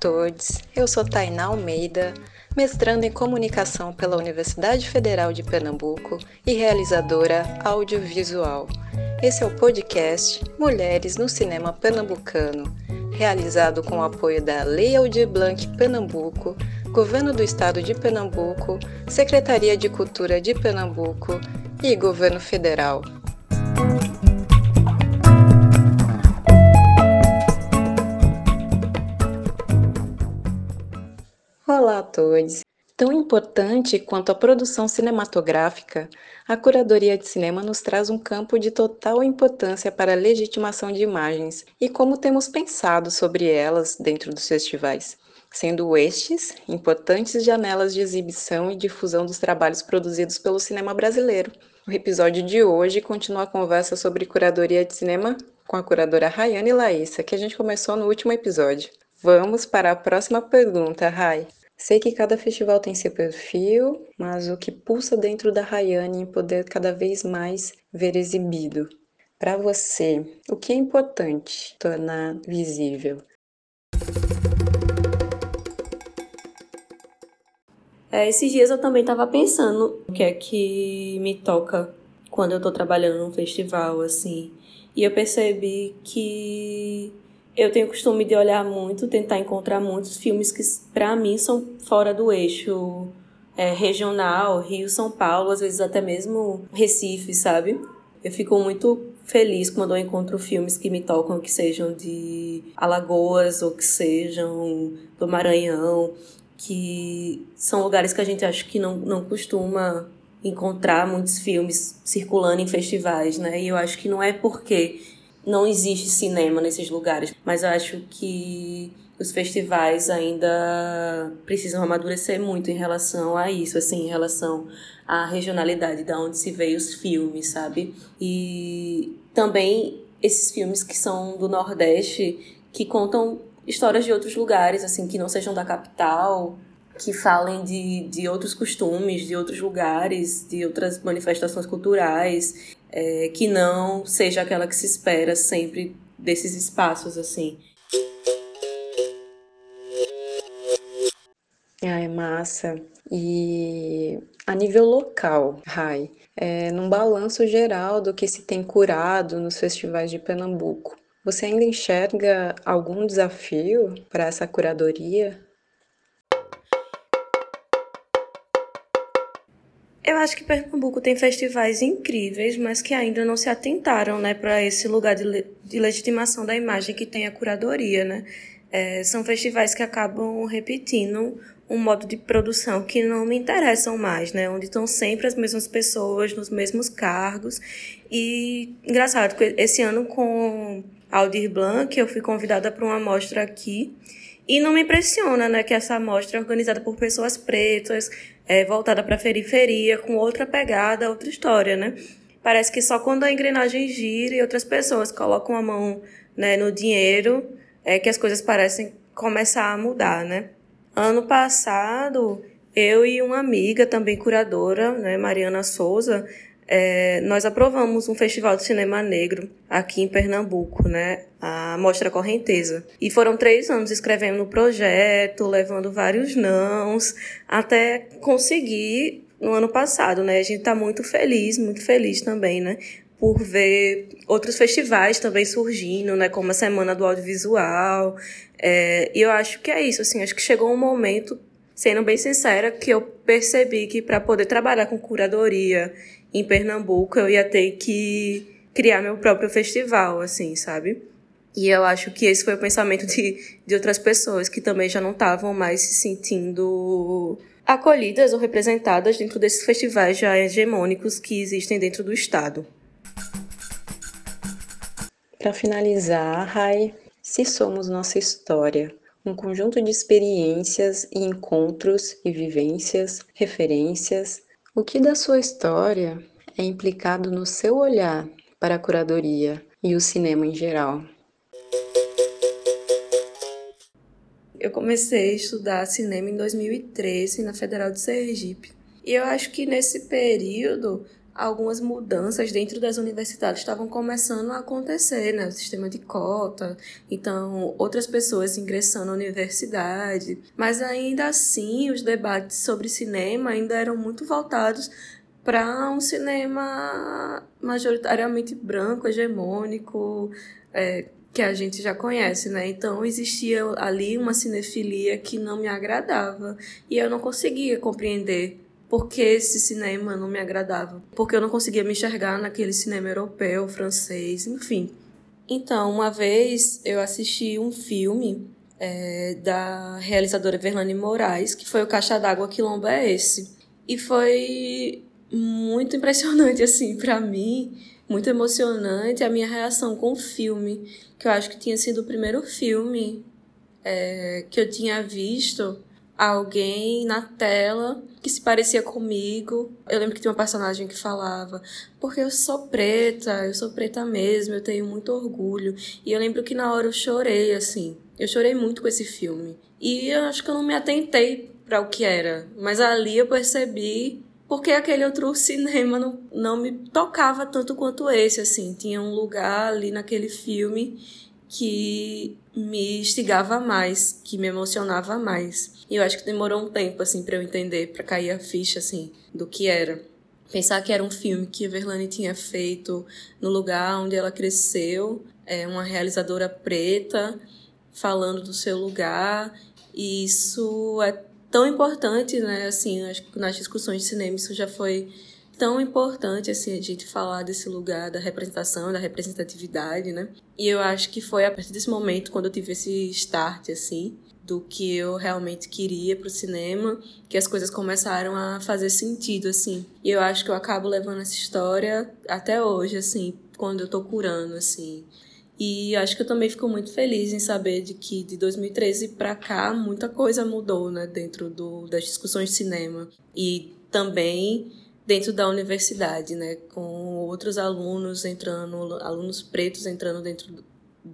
todos, eu sou Tainá Almeida, mestrando em comunicação pela Universidade Federal de Pernambuco e realizadora audiovisual. Esse é o podcast Mulheres no Cinema Pernambucano, realizado com o apoio da Lei Aldir Blanc Pernambuco, Governo do Estado de Pernambuco, Secretaria de Cultura de Pernambuco e Governo Federal. Olá a todos! Tão importante quanto a produção cinematográfica, a curadoria de cinema nos traz um campo de total importância para a legitimação de imagens e como temos pensado sobre elas dentro dos festivais, sendo estes importantes janelas de exibição e difusão dos trabalhos produzidos pelo cinema brasileiro. O episódio de hoje continua a conversa sobre curadoria de cinema com a curadora Rayane Laísa, que a gente começou no último episódio. Vamos para a próxima pergunta, Ray. Sei que cada festival tem seu perfil, mas o que pulsa dentro da Rayane em poder cada vez mais ver exibido? Para você, o que é importante tornar visível? É, esses dias eu também estava pensando o que é que me toca quando eu estou trabalhando num festival, assim. E eu percebi que eu tenho o costume de olhar muito, tentar encontrar muitos filmes que, para mim, são fora do eixo é, regional, Rio, São Paulo, às vezes até mesmo Recife, sabe? Eu fico muito feliz quando eu encontro filmes que me tocam, que sejam de Alagoas ou que sejam do Maranhão, que são lugares que a gente acha que não, não costuma encontrar muitos filmes circulando em festivais, né? E eu acho que não é porque não existe cinema nesses lugares, mas eu acho que os festivais ainda precisam amadurecer muito em relação a isso, assim, em relação à regionalidade da onde se vê os filmes, sabe? E também esses filmes que são do Nordeste, que contam histórias de outros lugares, assim, que não sejam da capital, que falem de, de outros costumes, de outros lugares, de outras manifestações culturais é, que não seja aquela que se espera sempre desses espaços assim. Ah, é massa. E a nível local, Rai, é, num balanço geral do que se tem curado nos festivais de Pernambuco, você ainda enxerga algum desafio para essa curadoria? Acho que Pernambuco tem festivais incríveis, mas que ainda não se atentaram, né, para esse lugar de, le de, legitimação da imagem que tem a curadoria, né? É, são festivais que acabam repetindo um modo de produção que não me interessam mais, né? Onde estão sempre as mesmas pessoas nos mesmos cargos. E engraçado, esse ano com Aldir Blanc, eu fui convidada para uma mostra aqui. E não me impressiona, né, que essa mostra é organizada por pessoas pretas, é, voltada para a periferia, com outra pegada, outra história, né? Parece que só quando a engrenagem gira e outras pessoas colocam a mão né, no dinheiro é que as coisas parecem começar a mudar, né? Ano passado, eu e uma amiga, também curadora, né, Mariana Souza, é, nós aprovamos um festival de cinema negro aqui em Pernambuco, né? A Mostra Correnteza. E foram três anos escrevendo no projeto, levando vários nãos, até conseguir no ano passado, né? A gente está muito feliz, muito feliz também, né? Por ver outros festivais também surgindo, né? Como a Semana do Audiovisual. É, e eu acho que é isso, assim, acho que chegou um momento, sendo bem sincera, que eu percebi que para poder trabalhar com curadoria em Pernambuco, eu ia ter que criar meu próprio festival, assim, sabe? E eu acho que esse foi o pensamento de, de outras pessoas que também já não estavam mais se sentindo acolhidas ou representadas dentro desses festivais já hegemônicos que existem dentro do Estado. Para finalizar, Rai, se somos nossa história, um conjunto de experiências e encontros e vivências, referências, o que da sua história é implicado no seu olhar para a curadoria e o cinema em geral? Eu comecei a estudar cinema em 2013 na Federal de Sergipe. E eu acho que nesse período algumas mudanças dentro das universidades estavam começando a acontecer, né? O sistema de cota, então outras pessoas ingressando na universidade, mas ainda assim os debates sobre cinema ainda eram muito voltados para um cinema majoritariamente branco, hegemônico, é, que a gente já conhece, né? Então existia ali uma cinefilia que não me agradava e eu não conseguia compreender porque esse cinema não me agradava, porque eu não conseguia me enxergar naquele cinema europeu, francês, enfim. Então, uma vez eu assisti um filme é, da realizadora Verlane Moraes, que foi o Caixa d'Água Quilombo é esse. E foi muito impressionante, assim, para mim, muito emocionante a minha reação com o filme, que eu acho que tinha sido o primeiro filme é, que eu tinha visto alguém na tela que se parecia comigo. Eu lembro que tinha uma personagem que falava: Porque eu sou preta, eu sou preta mesmo, eu tenho muito orgulho. E eu lembro que na hora eu chorei, assim. Eu chorei muito com esse filme. E eu acho que eu não me atentei para o que era. Mas ali eu percebi porque aquele outro cinema não, não me tocava tanto quanto esse, assim. Tinha um lugar ali naquele filme que me instigava mais, que me emocionava mais. E eu acho que demorou um tempo, assim, para eu entender, para cair a ficha, assim, do que era. Pensar que era um filme que a Verlane tinha feito no lugar onde ela cresceu, é uma realizadora preta, falando do seu lugar, e isso é tão importante, né, assim, acho que nas discussões de cinema isso já foi tão importante assim a gente falar desse lugar da representação, da representatividade, né? E eu acho que foi a partir desse momento quando eu tive esse start assim do que eu realmente queria pro cinema, que as coisas começaram a fazer sentido assim. E eu acho que eu acabo levando essa história até hoje assim, quando eu tô curando assim. E acho que eu também fico muito feliz em saber de que de 2013 para cá muita coisa mudou, né, dentro do, das discussões de cinema. E também dentro da universidade, né, com outros alunos entrando, alunos pretos entrando dentro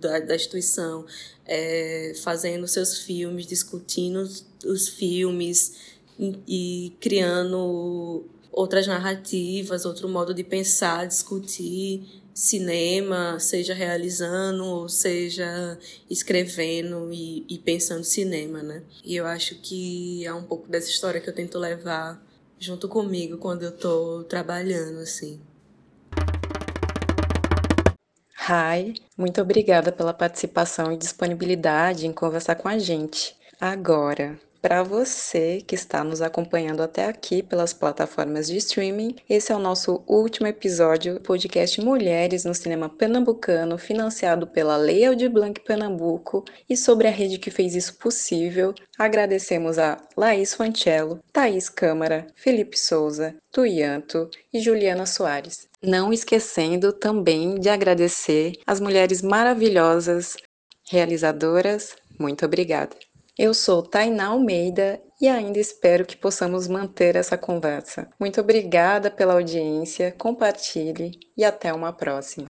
da, da instituição, é, fazendo seus filmes, discutindo os filmes e, e criando outras narrativas, outro modo de pensar, discutir cinema, seja realizando, ou seja escrevendo e, e pensando cinema, né? E eu acho que é um pouco dessa história que eu tento levar junto comigo quando eu tô trabalhando, assim. Hi, muito obrigada pela participação e disponibilidade em conversar com a gente. Agora, para você que está nos acompanhando até aqui pelas plataformas de streaming, esse é o nosso último episódio do podcast Mulheres no Cinema Pernambucano, financiado pela Lei Aldir Blanc Pernambuco. E sobre a rede que fez isso possível, agradecemos a Laís Fancello, Thaís Câmara, Felipe Souza, Tuianto e Juliana Soares. Não esquecendo também de agradecer as mulheres maravilhosas realizadoras. Muito obrigada. Eu sou Tainá Almeida e ainda espero que possamos manter essa conversa. Muito obrigada pela audiência, compartilhe e até uma próxima.